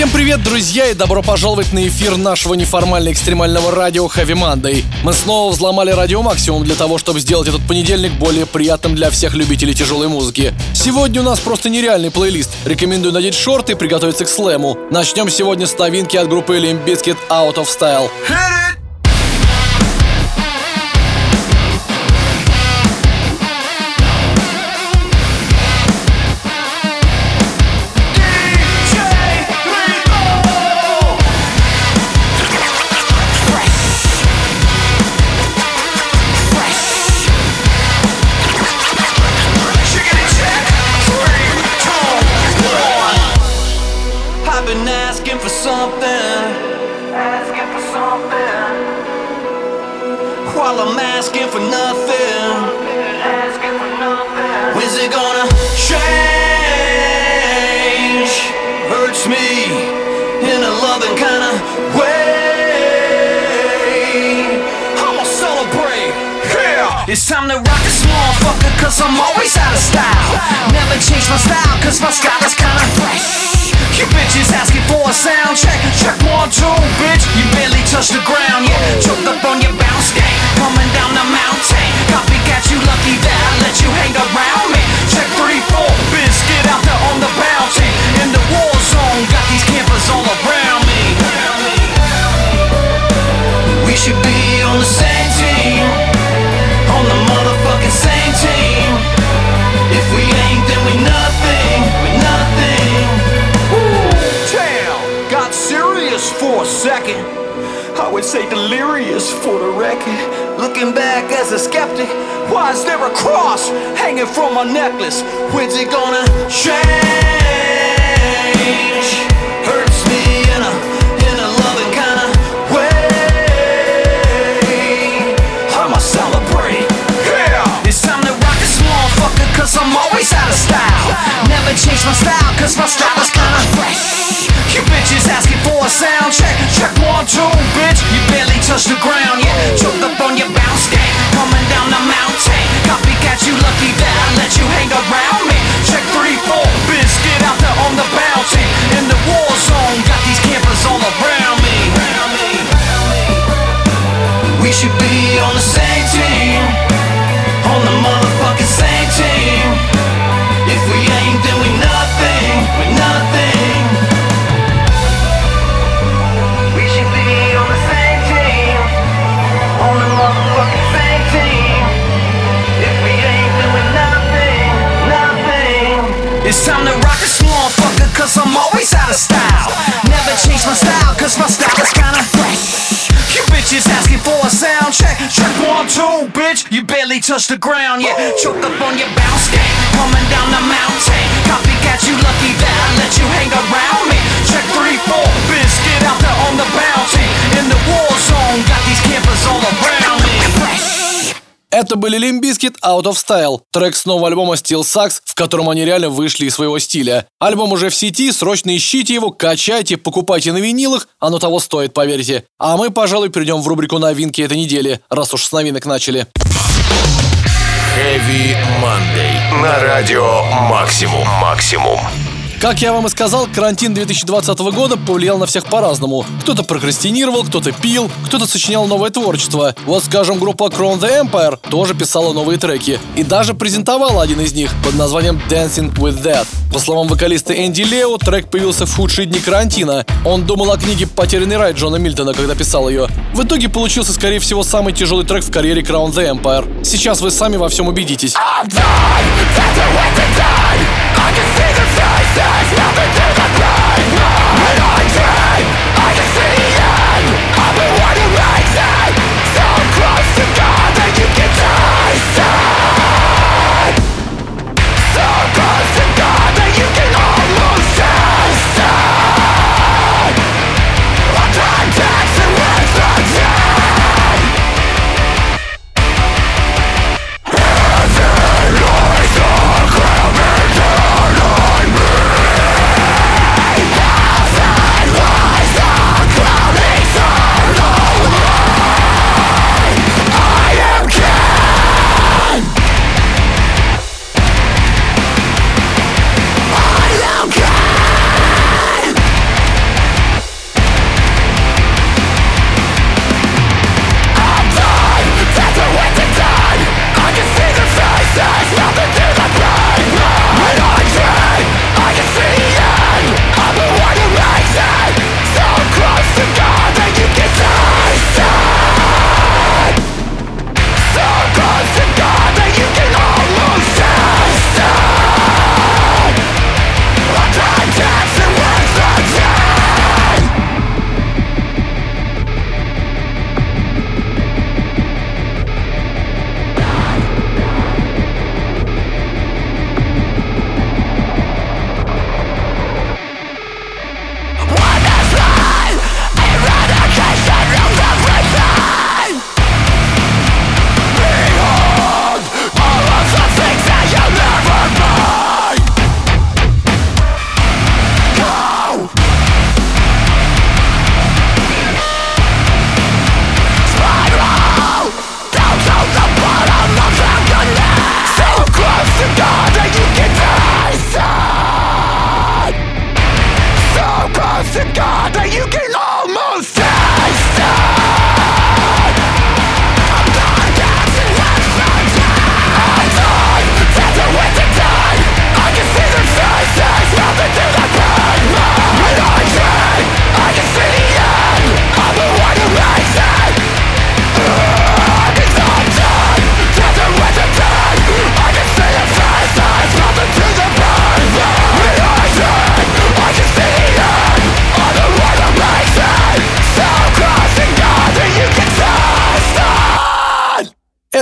Всем привет, друзья, и добро пожаловать на эфир нашего неформально-экстремального радио Heavy Monday. Мы снова взломали радио максимум для того, чтобы сделать этот понедельник более приятным для всех любителей тяжелой музыки. Сегодня у нас просто нереальный плейлист. Рекомендую надеть шорты и приготовиться к слэму. Начнем сегодня с новинки от группы Limp Bizkit Out of Style. Hit it! Cause I'm always out of style. Never change my style cause my style is kinda fresh. You bitches asking for a sound check. Check one, two, bitch. You barely touch the ground yet. Choked up on your bounce game. Coming down the mountain. Copycat you lucky that why is there a cross hanging from my necklace? When's it gonna change? Hurts me in a in a loving kind of way. I'ma celebrate. Yeah. It's time to rock this motherfucker, cause I'm always out of style Never change my style cause my style is kinda fresh You bitches asking for a sound check Check one, two, bitch You barely touch the ground yet Choked up on your bounce time to rock this motherfucker, cause I'm always out of style. Never change my style, cause my style is kinda fresh. You bitches asking for a sound check. Check one, two, bitch. You barely touch the ground yet. Choke up on your bounce game. Coming down the mountain. Copycat, you lucky that I let you hang around me. Check three, four, bitch. Get out there on the bounty. In the war zone. Got these campers all around. Это были Limbiskit Out of Style, трек с нового альбома Steel Sax, в котором они реально вышли из своего стиля. Альбом уже в сети, срочно ищите его, качайте, покупайте на винилах, оно того стоит, поверьте. А мы, пожалуй, перейдем в рубрику новинки этой недели, раз уж с новинок начали. Heavy Monday. На радио Максимум. Максимум. Как я вам и сказал, карантин 2020 года повлиял на всех по-разному. Кто-то прокрастинировал, кто-то пил, кто-то сочинял новое творчество. Вот, скажем, группа Crown the Empire тоже писала новые треки. И даже презентовала один из них под названием Dancing with That. По словам вокалиста Энди Лео, трек появился в худшие дни карантина. Он думал о книге «Потерянный рай» Джона Мильтона, когда писал ее. В итоге получился, скорее всего, самый тяжелый трек в карьере Crown the Empire. Сейчас вы сами во всем убедитесь. I can see their faces, melted to the brain I dream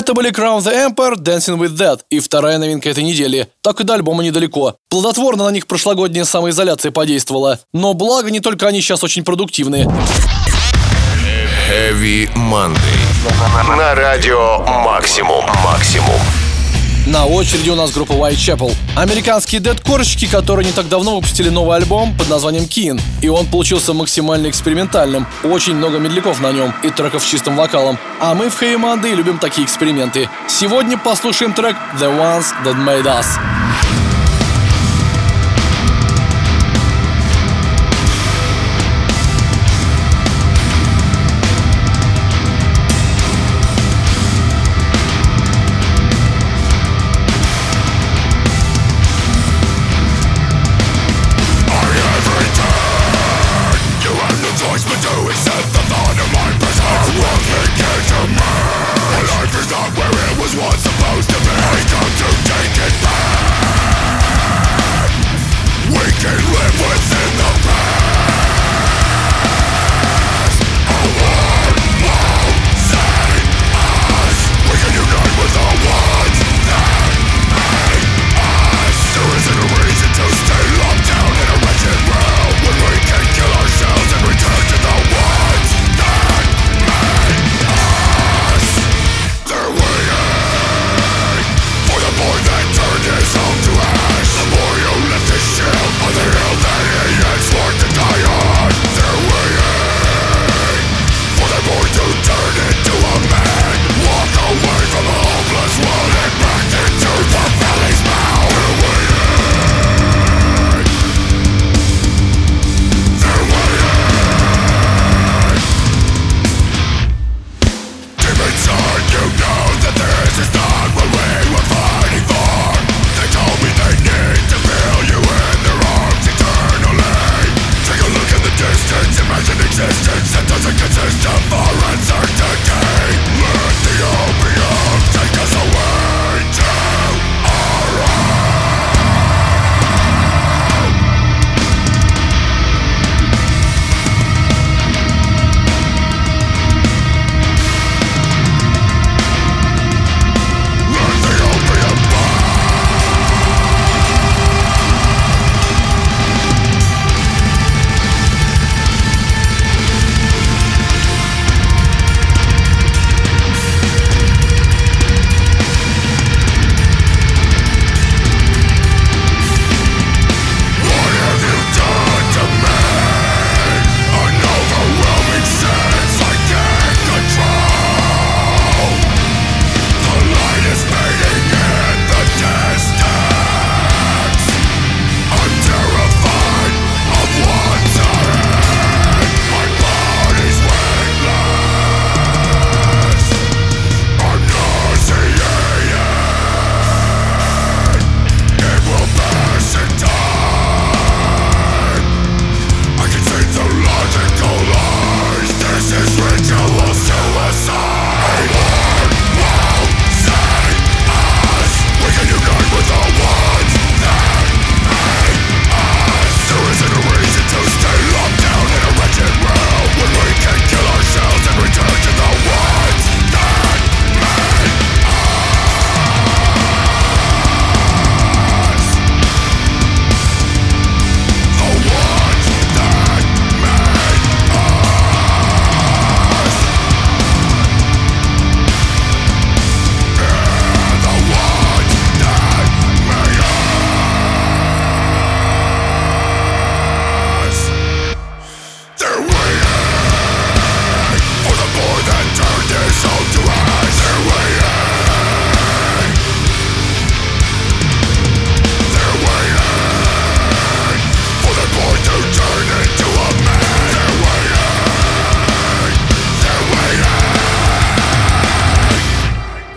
Это были Crown the Emperor, Dancing with Dead и вторая новинка этой недели. Так и до альбома недалеко. Плодотворно на них прошлогодняя самоизоляция подействовала. Но благо не только они сейчас очень продуктивные. Heavy Monday. На радио Максимум. Максимум. На очереди у нас группа Whitechapel. Американские дедкорщики, которые не так давно выпустили новый альбом под названием Keen. И он получился максимально экспериментальным. Очень много медляков на нем и треков с чистым вокалом. А мы в Heavy Monday любим такие эксперименты. Сегодня послушаем трек The Ones That Made Us.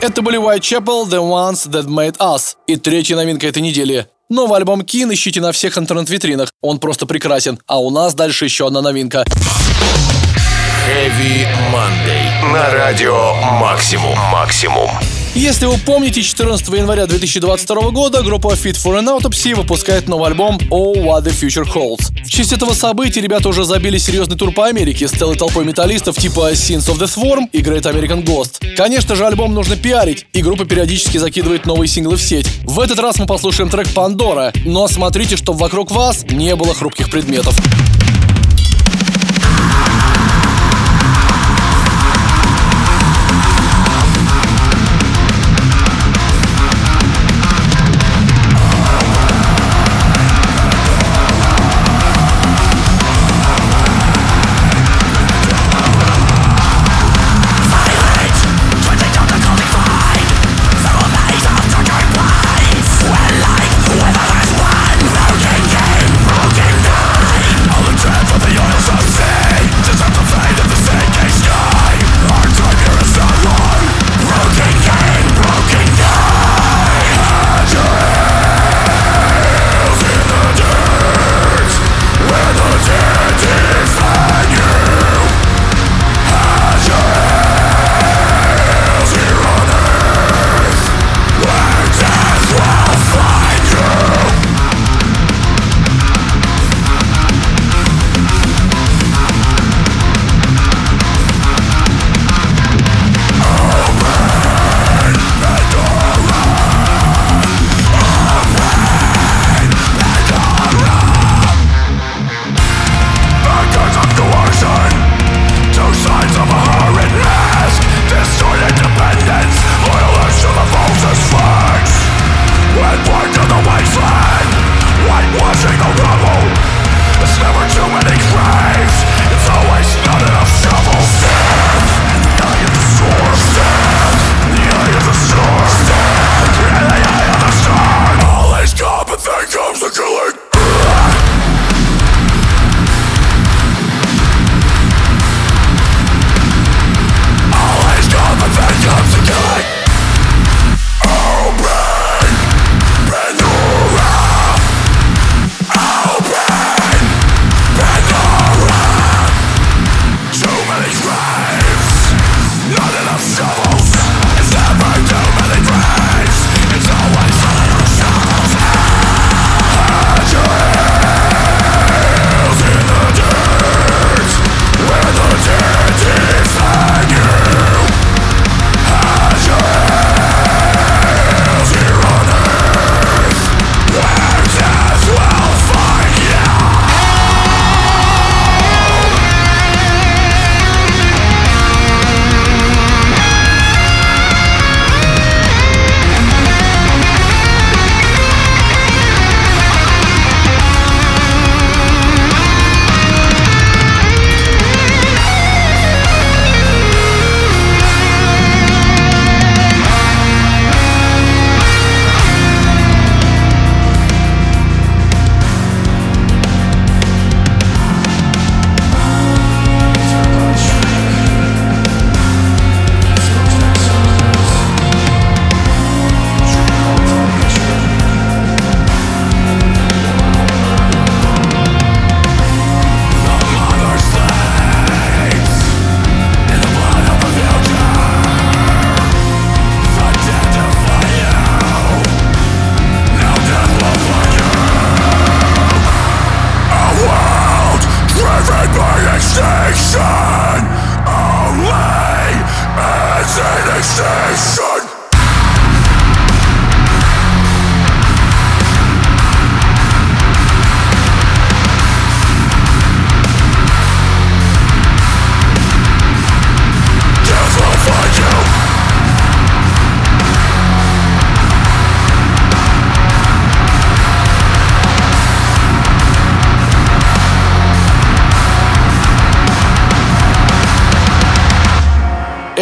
Это были Whitechapel, The Ones That Made Us. И третья новинка этой недели. Новый альбом Кин ищите на всех интернет-витринах. Он просто прекрасен. А у нас дальше еще одна новинка. Heavy Monday. На радио Максимум. Максимум. Если вы помните, 14 января 2022 года группа Fit for an Autopsy выпускает новый альбом Oh What the Future Holds. В честь этого события ребята уже забили серьезный тур по Америке с целой толпой металлистов типа Sins of the Swarm и Great American Ghost. Конечно же, альбом нужно пиарить, и группа периодически закидывает новые синглы в сеть. В этот раз мы послушаем трек Пандора, но смотрите, чтобы вокруг вас не было хрупких предметов.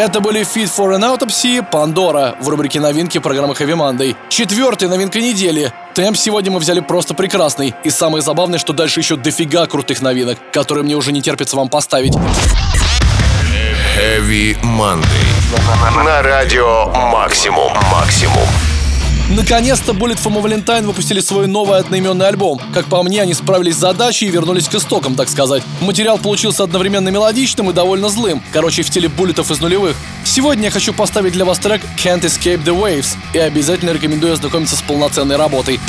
Это были Fit for an Autopsy, Пандора в рубрике новинки программы Heavy Monday. Четвертая новинка недели. Темп сегодня мы взяли просто прекрасный. И самое забавное, что дальше еще дофига крутых новинок, которые мне уже не терпится вам поставить. Heavy Monday. На радио Максимум. Максимум. Наконец-то Bullet for My Valentine выпустили свой новый одноименный альбом. Как по мне, они справились с задачей и вернулись к истокам, так сказать. Материал получился одновременно мелодичным и довольно злым. Короче, в стиле буллетов из нулевых. Сегодня я хочу поставить для вас трек Can't Escape the Waves и обязательно рекомендую ознакомиться с полноценной работой.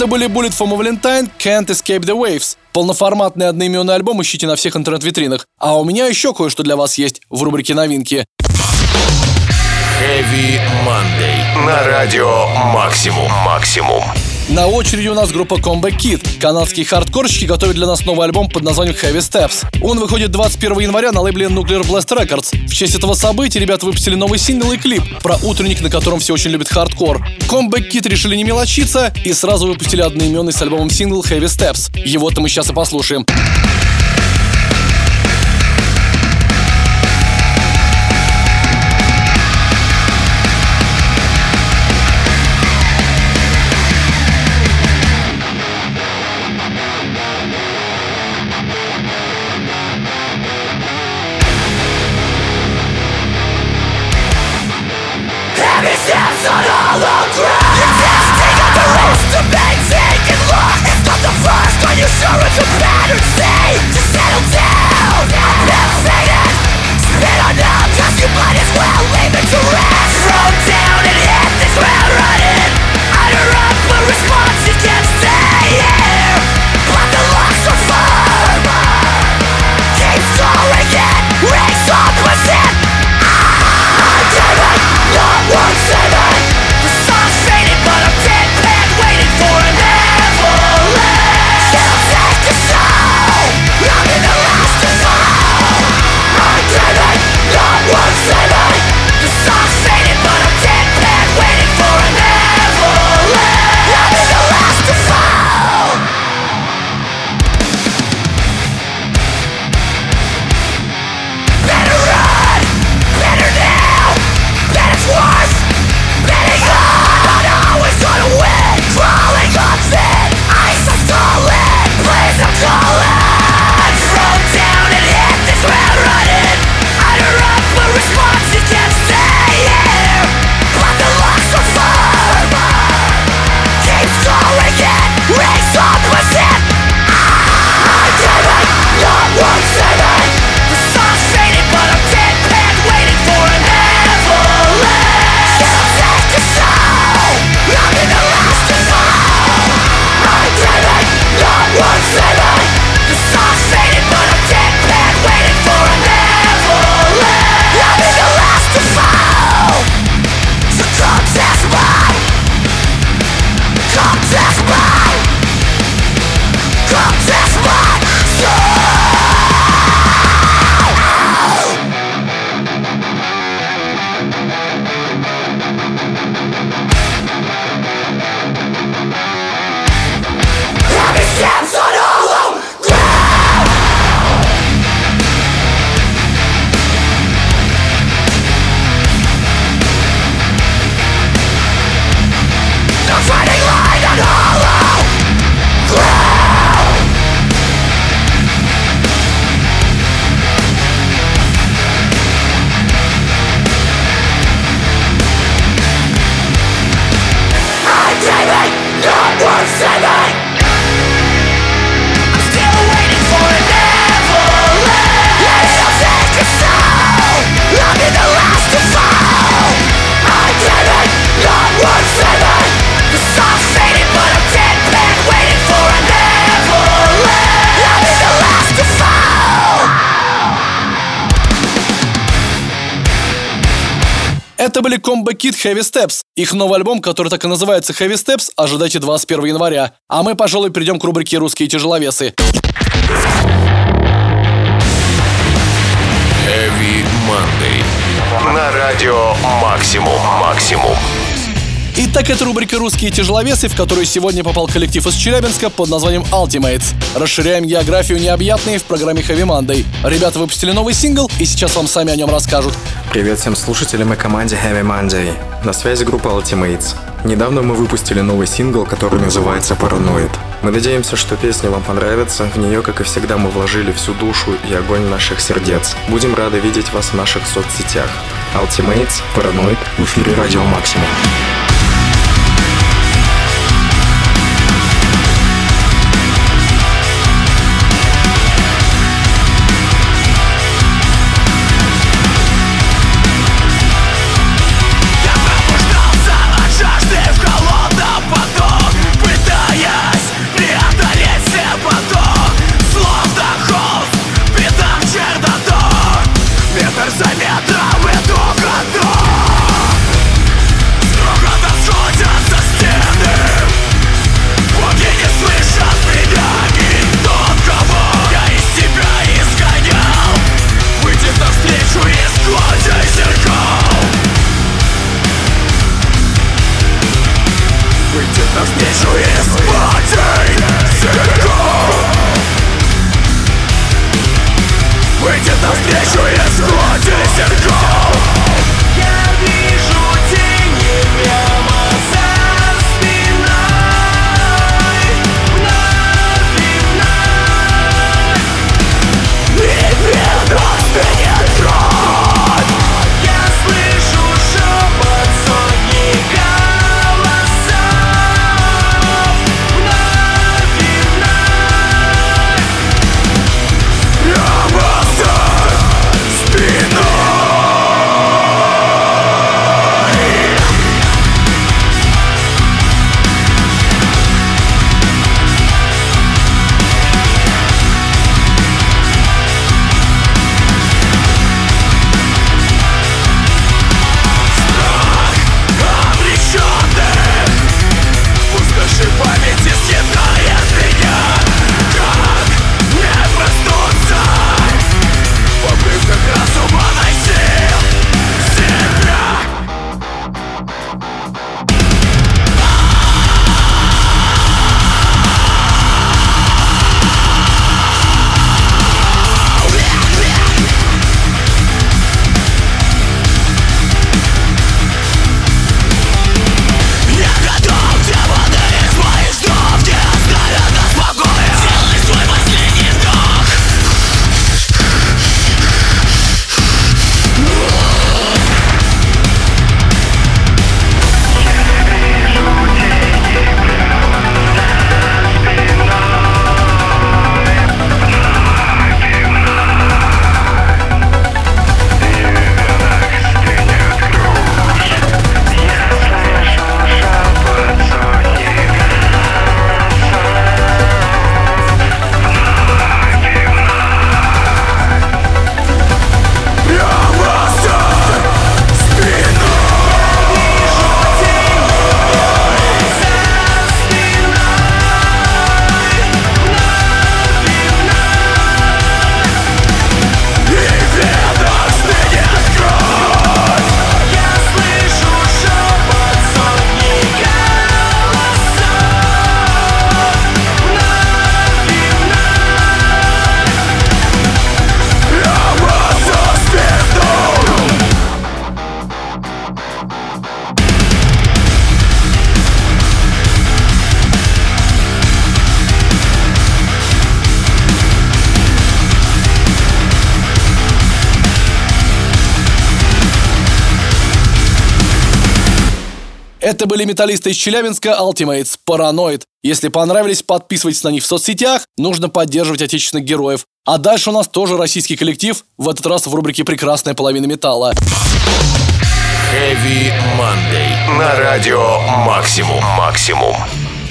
Это были Bullet for Valentine, Can't Escape the Waves. Полноформатный одноименный альбом ищите на всех интернет-витринах. А у меня еще кое-что для вас есть в рубрике новинки. Heavy Monday. На радио «Максимум». «Максимум» очереди у нас группа Comeback Kid. Канадские хардкорщики готовят для нас новый альбом под названием Heavy Steps. Он выходит 21 января на лейбле Nuclear Blast Records. В честь этого события ребята выпустили новый сингл и клип про утренник, на котором все очень любят хардкор. Comeback Kid решили не мелочиться и сразу выпустили одноименный с альбомом сингл Heavy Steps. Его-то мы сейчас и послушаем. Time you sure it's a pattern Say to settle down. Faded Spit on you might as well leave it to rest. Down and hit a Это были Combo Kid Heavy Steps. Их новый альбом, который так и называется Heavy Steps, ожидайте 21 января. А мы, пожалуй, перейдем к рубрике «Русские тяжеловесы». Heavy Monday. На радио Максимум. Максимум. Итак, это рубрика «Русские тяжеловесы», в которую сегодня попал коллектив из Челябинска под названием Ultimates. Расширяем географию необъятные в программе Heavy Monday. Ребята выпустили новый сингл, и сейчас вам сами о нем расскажут. Привет всем слушателям и команде Heavy Monday. На связи группа Ultimates. Недавно мы выпустили новый сингл, который называется Paranoid. Мы надеемся, что песня вам понравится. В нее, как и всегда, мы вложили всю душу и огонь наших сердец. Будем рады видеть вас в наших соцсетях. Ultimates, Paranoid, в эфире Радио Максимум. Это были металлисты из Челябинска Ultimates, Paranoid. Если понравились, подписывайтесь на них в соцсетях, нужно поддерживать отечественных героев. А дальше у нас тоже российский коллектив, в этот раз в рубрике «Прекрасная половина металла». Heavy Monday. На радио Максимум. Максимум.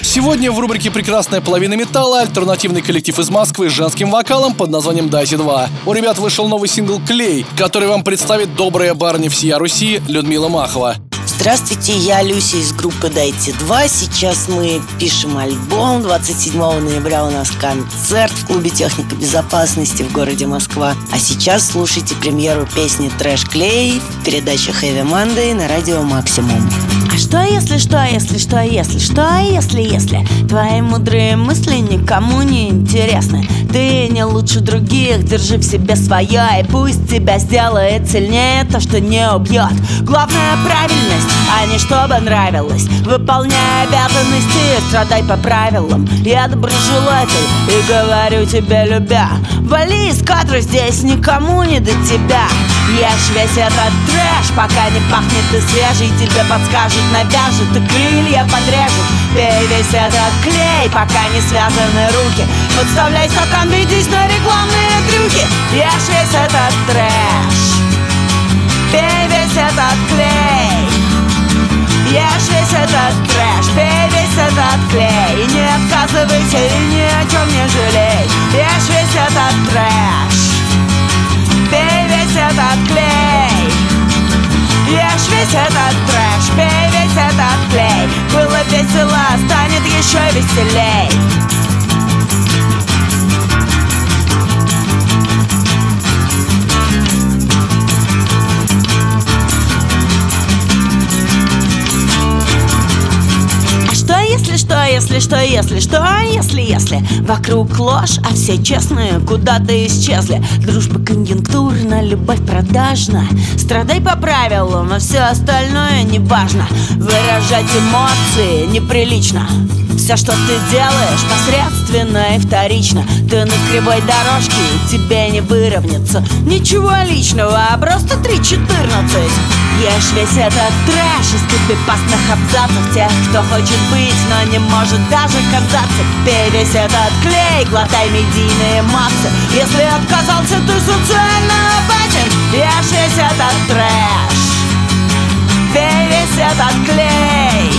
Сегодня в рубрике «Прекрасная половина металла» альтернативный коллектив из Москвы с женским вокалом под названием «Дайте 2». У ребят вышел новый сингл «Клей», который вам представит добрая барыня всея Руси Людмила Махова. Здравствуйте, я Люся из группы «Дайте два». Сейчас мы пишем альбом. 27 ноября у нас концерт в клубе техника безопасности в городе Москва. А сейчас слушайте премьеру песни «Трэш Клей» в передаче «Хэви Monday» на радио «Максимум». А что если, что если, что если, что если, если Твои мудрые мысли никому не интересны Ты не лучше других, держи в себе свое И пусть тебя сделает сильнее то, что не убьет Главное правильность, а не чтобы нравилось Выполняй обязанности, страдай по правилам. Я доброжелатель и говорю тебе любя Вали из кадра, здесь никому не до тебя Ешь весь этот трэш, пока не пахнет и свежий Тебе подскажут, навяжут и крылья подрежут. Пей весь этот клей, пока не связаны руки. Подставляй стакан, ведись на рекламные трюки. Ешь весь этот трэш. Пей весь этот клей Ешь весь этот трэш, пей весь этот клей. И не отказывайся и ни о чем не жалей. Ешь весь этот трэш Пей весь этот клей. Ешь весь этот трэш, пей весь этот клей. Было весело, станет еще веселей что если, что что, если, если. Вокруг ложь, а все честные куда-то исчезли. Дружба конъюнктурна, любовь продажна. Страдай по правилам, а все остальное не важно Выражать эмоции неприлично. Все, что ты делаешь, посредственно и вторично. Ты на кривой дорожке, тебе не выровняться. Ничего личного, а просто 3.14 Ешь весь этот трэш из копипастных абзацев Тех, кто хочет быть, но не может даже казаться. Пей весь этот клей, глотай медийные массы. Если отказался ты социально опасен. Ешь весь этот трэш. Пей весь этот клей.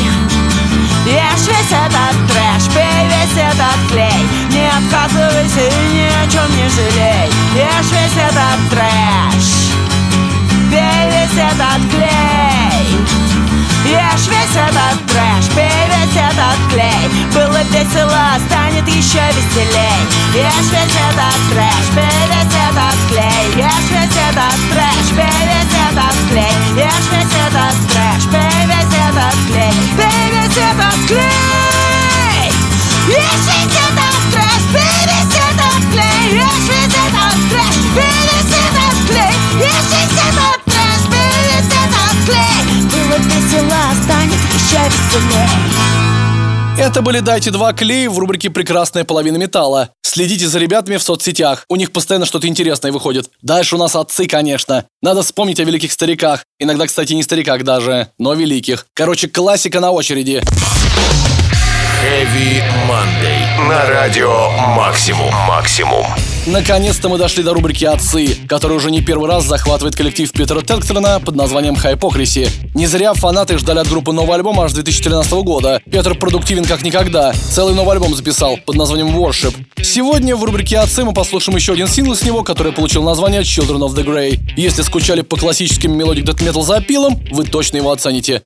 Ешь весь этот трэш, пей весь этот клей. Не отказывайся и ни о чем не жалей. Ешь весь этот трэш Пей весь этот клей Ешь весь этот трэш, пей весь этот клей Было весело, станет еще веселей Ешь весь этот трэш, пей весь этот клей Ешь весь этот трэш, пей весь этот клей Ешь весь этот трэш, пей весь этот клей Пей весь этот клей Ешь весь этот трэш, пей весь этот клей Ешь весь этот весело, станет еще веселей Это были «Дайте два клей» в рубрике «Прекрасная половина металла». Следите за ребятами в соцсетях, у них постоянно что-то интересное выходит. Дальше у нас отцы, конечно. Надо вспомнить о великих стариках. Иногда, кстати, не стариках даже, но великих. Короче, классика на очереди. Heavy Monday. На радио Максимум. Максимум. Наконец-то мы дошли до рубрики «Отцы», которая уже не первый раз захватывает коллектив Питера Тэгтгрена под названием «Hypocrisy». Не зря фанаты ждали от группы новый альбом аж с 2013 года. Петр продуктивен как никогда. Целый новый альбом записал под названием «Worship». Сегодня в рубрике «Отцы» мы послушаем еще один сингл с него, который получил название «Children of the Grey». Если скучали по классическим melodic death metal запилом, вы точно его оцените.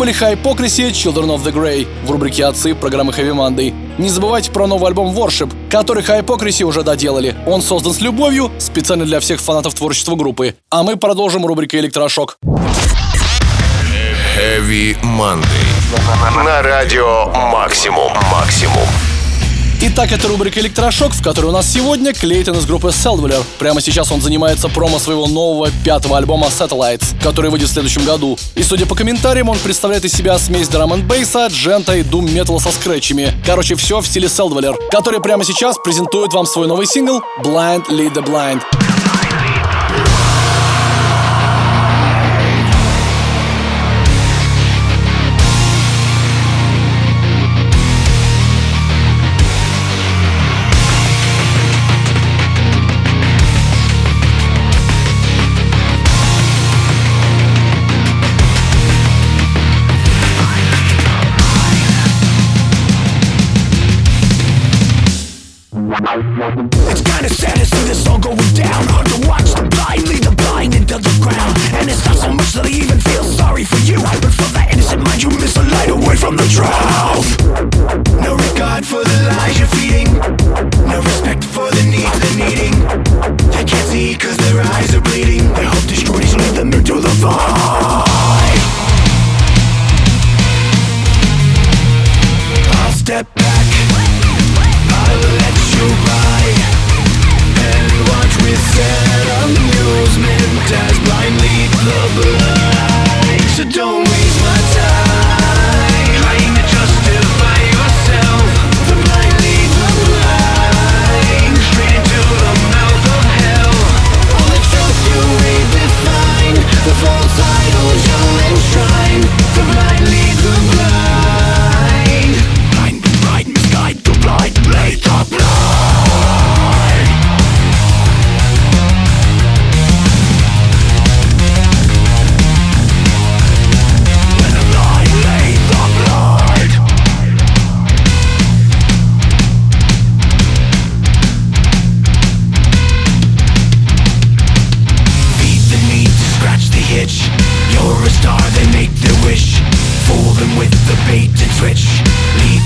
Были Hypocrisy Children of the Grey в рубрике «Отцы» программы Heavy Monday. Не забывайте про новый альбом Worship, который Hypocrisy уже доделали. Он создан с любовью, специально для всех фанатов творчества группы. А мы продолжим рубрикой «Электрошок». Heavy Monday. На радио Максимум. Максимум. Итак, это рубрика «Электрошок», в которой у нас сегодня Клейтон из группы Selvaler. Прямо сейчас он занимается промо своего нового пятого альбома Satellites, который выйдет в следующем году. И судя по комментариям, он представляет из себя смесь драм н бейса, джента и дум металла со скретчами. Короче, все в стиле Selvaler, который прямо сейчас презентует вам свой новый сингл «Blind Lead the Blind».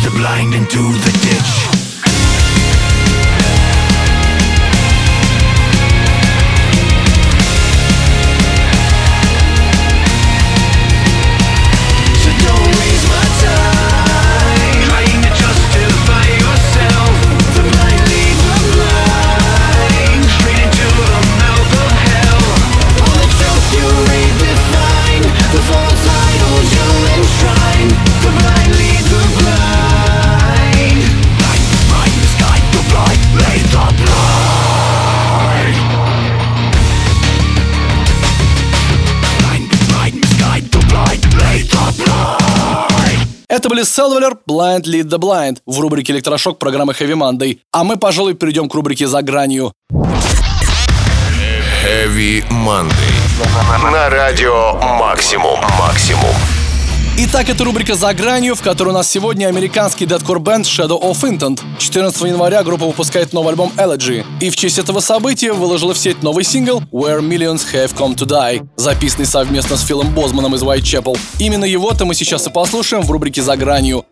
The blind into the ditch были Selvaler, Blind Lead the Blind в рубрике «Электрошок» программы Heavy Monday. А мы, пожалуй, перейдем к рубрике «За гранью». Heavy Monday. На радио Максимум. Максимум. Итак, это рубрика «За гранью», в которой у нас сегодня американский дедкор бенд Shadow of Intent. 14 января группа выпускает новый альбом Elegy. И в честь этого события выложила в сеть новый сингл Where Millions Have Come To Die, записанный совместно с Филом Бозманом из Whitechapel. Именно его-то мы сейчас и послушаем в рубрике «За гранью».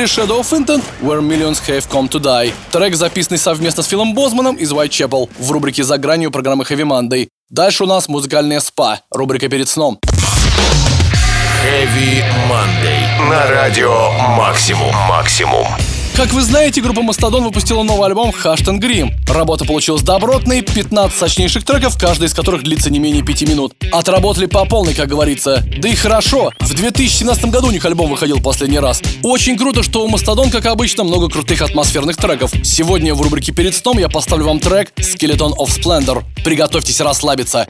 Были Shadow of Intent, Where Millions Have Come to Die. Трек, записанный совместно с Филом Бозманом из Whitechapel в рубрике «За гранью» программы Heavy Monday. Дальше у нас музыкальная спа, рубрика «Перед сном». Heavy Monday. На радио Максимум. Максимум. Как вы знаете, группа Мастодон выпустила новый альбом Hashtag Грим. Работа получилась добротной, 15 сочнейших треков, каждый из которых длится не менее 5 минут. Отработали по полной, как говорится. Да и хорошо. В 2017 году у них альбом выходил последний раз. Очень круто, что у Мастодон, как обычно, много крутых атмосферных треков. Сегодня в рубрике «Перед сном» я поставлю вам трек Skeleton of Splendor. Приготовьтесь расслабиться.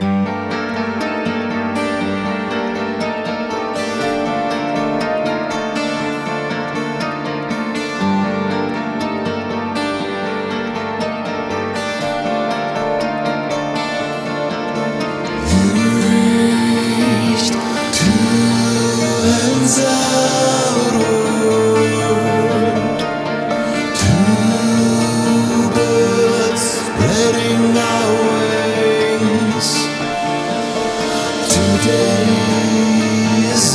today's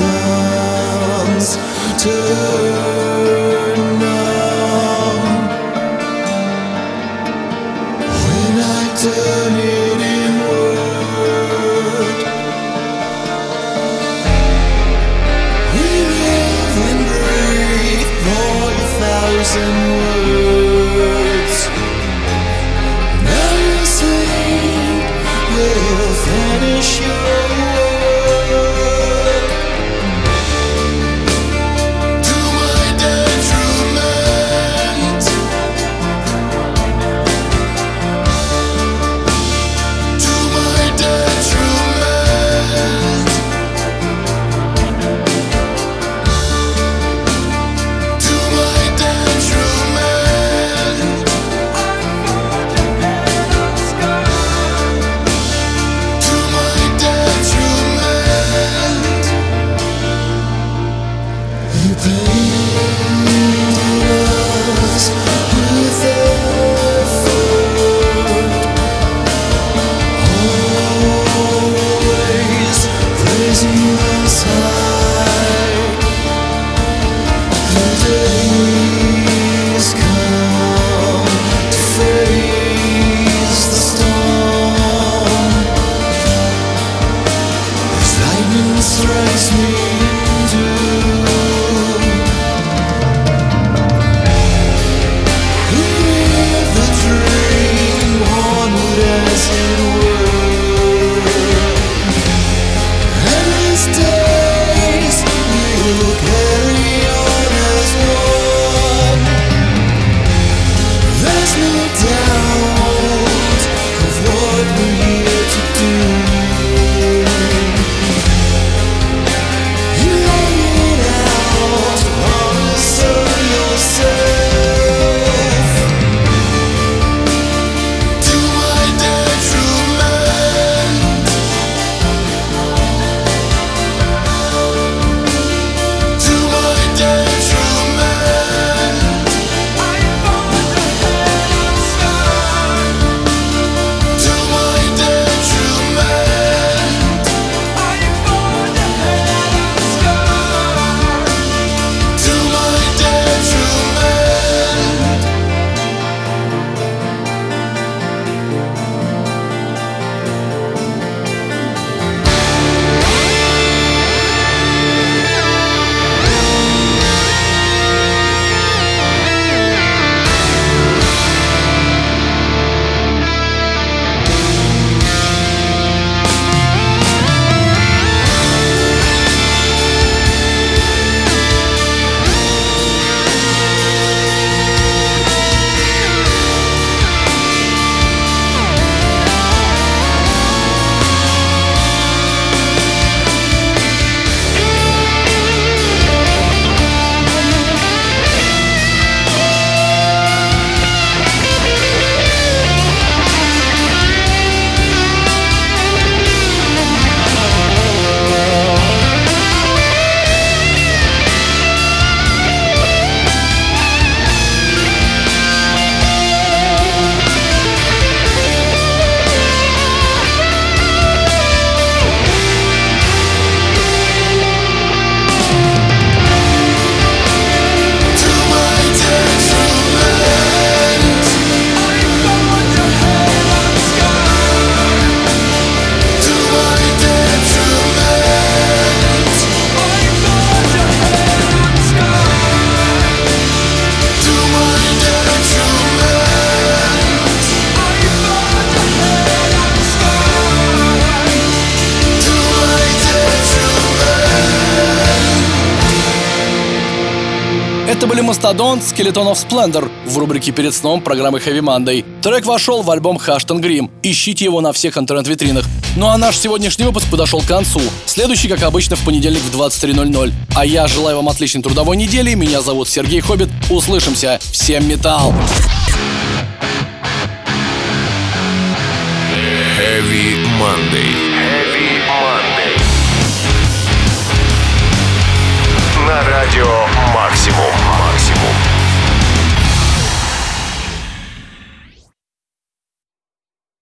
arms turn. Это были Мастодон Skeleton of Splendor в рубрике «Перед сном» программы Heavy Monday. Трек вошел в альбом Хаштон Грим. Ищите его на всех интернет-витринах. Ну а наш сегодняшний выпуск подошел к концу. Следующий, как обычно, в понедельник в 23.00. А я желаю вам отличной трудовой недели. Меня зовут Сергей Хоббит. Услышимся. Всем металл! Heavy Monday. Heavy Monday. На радио «Максимум». «Максимум».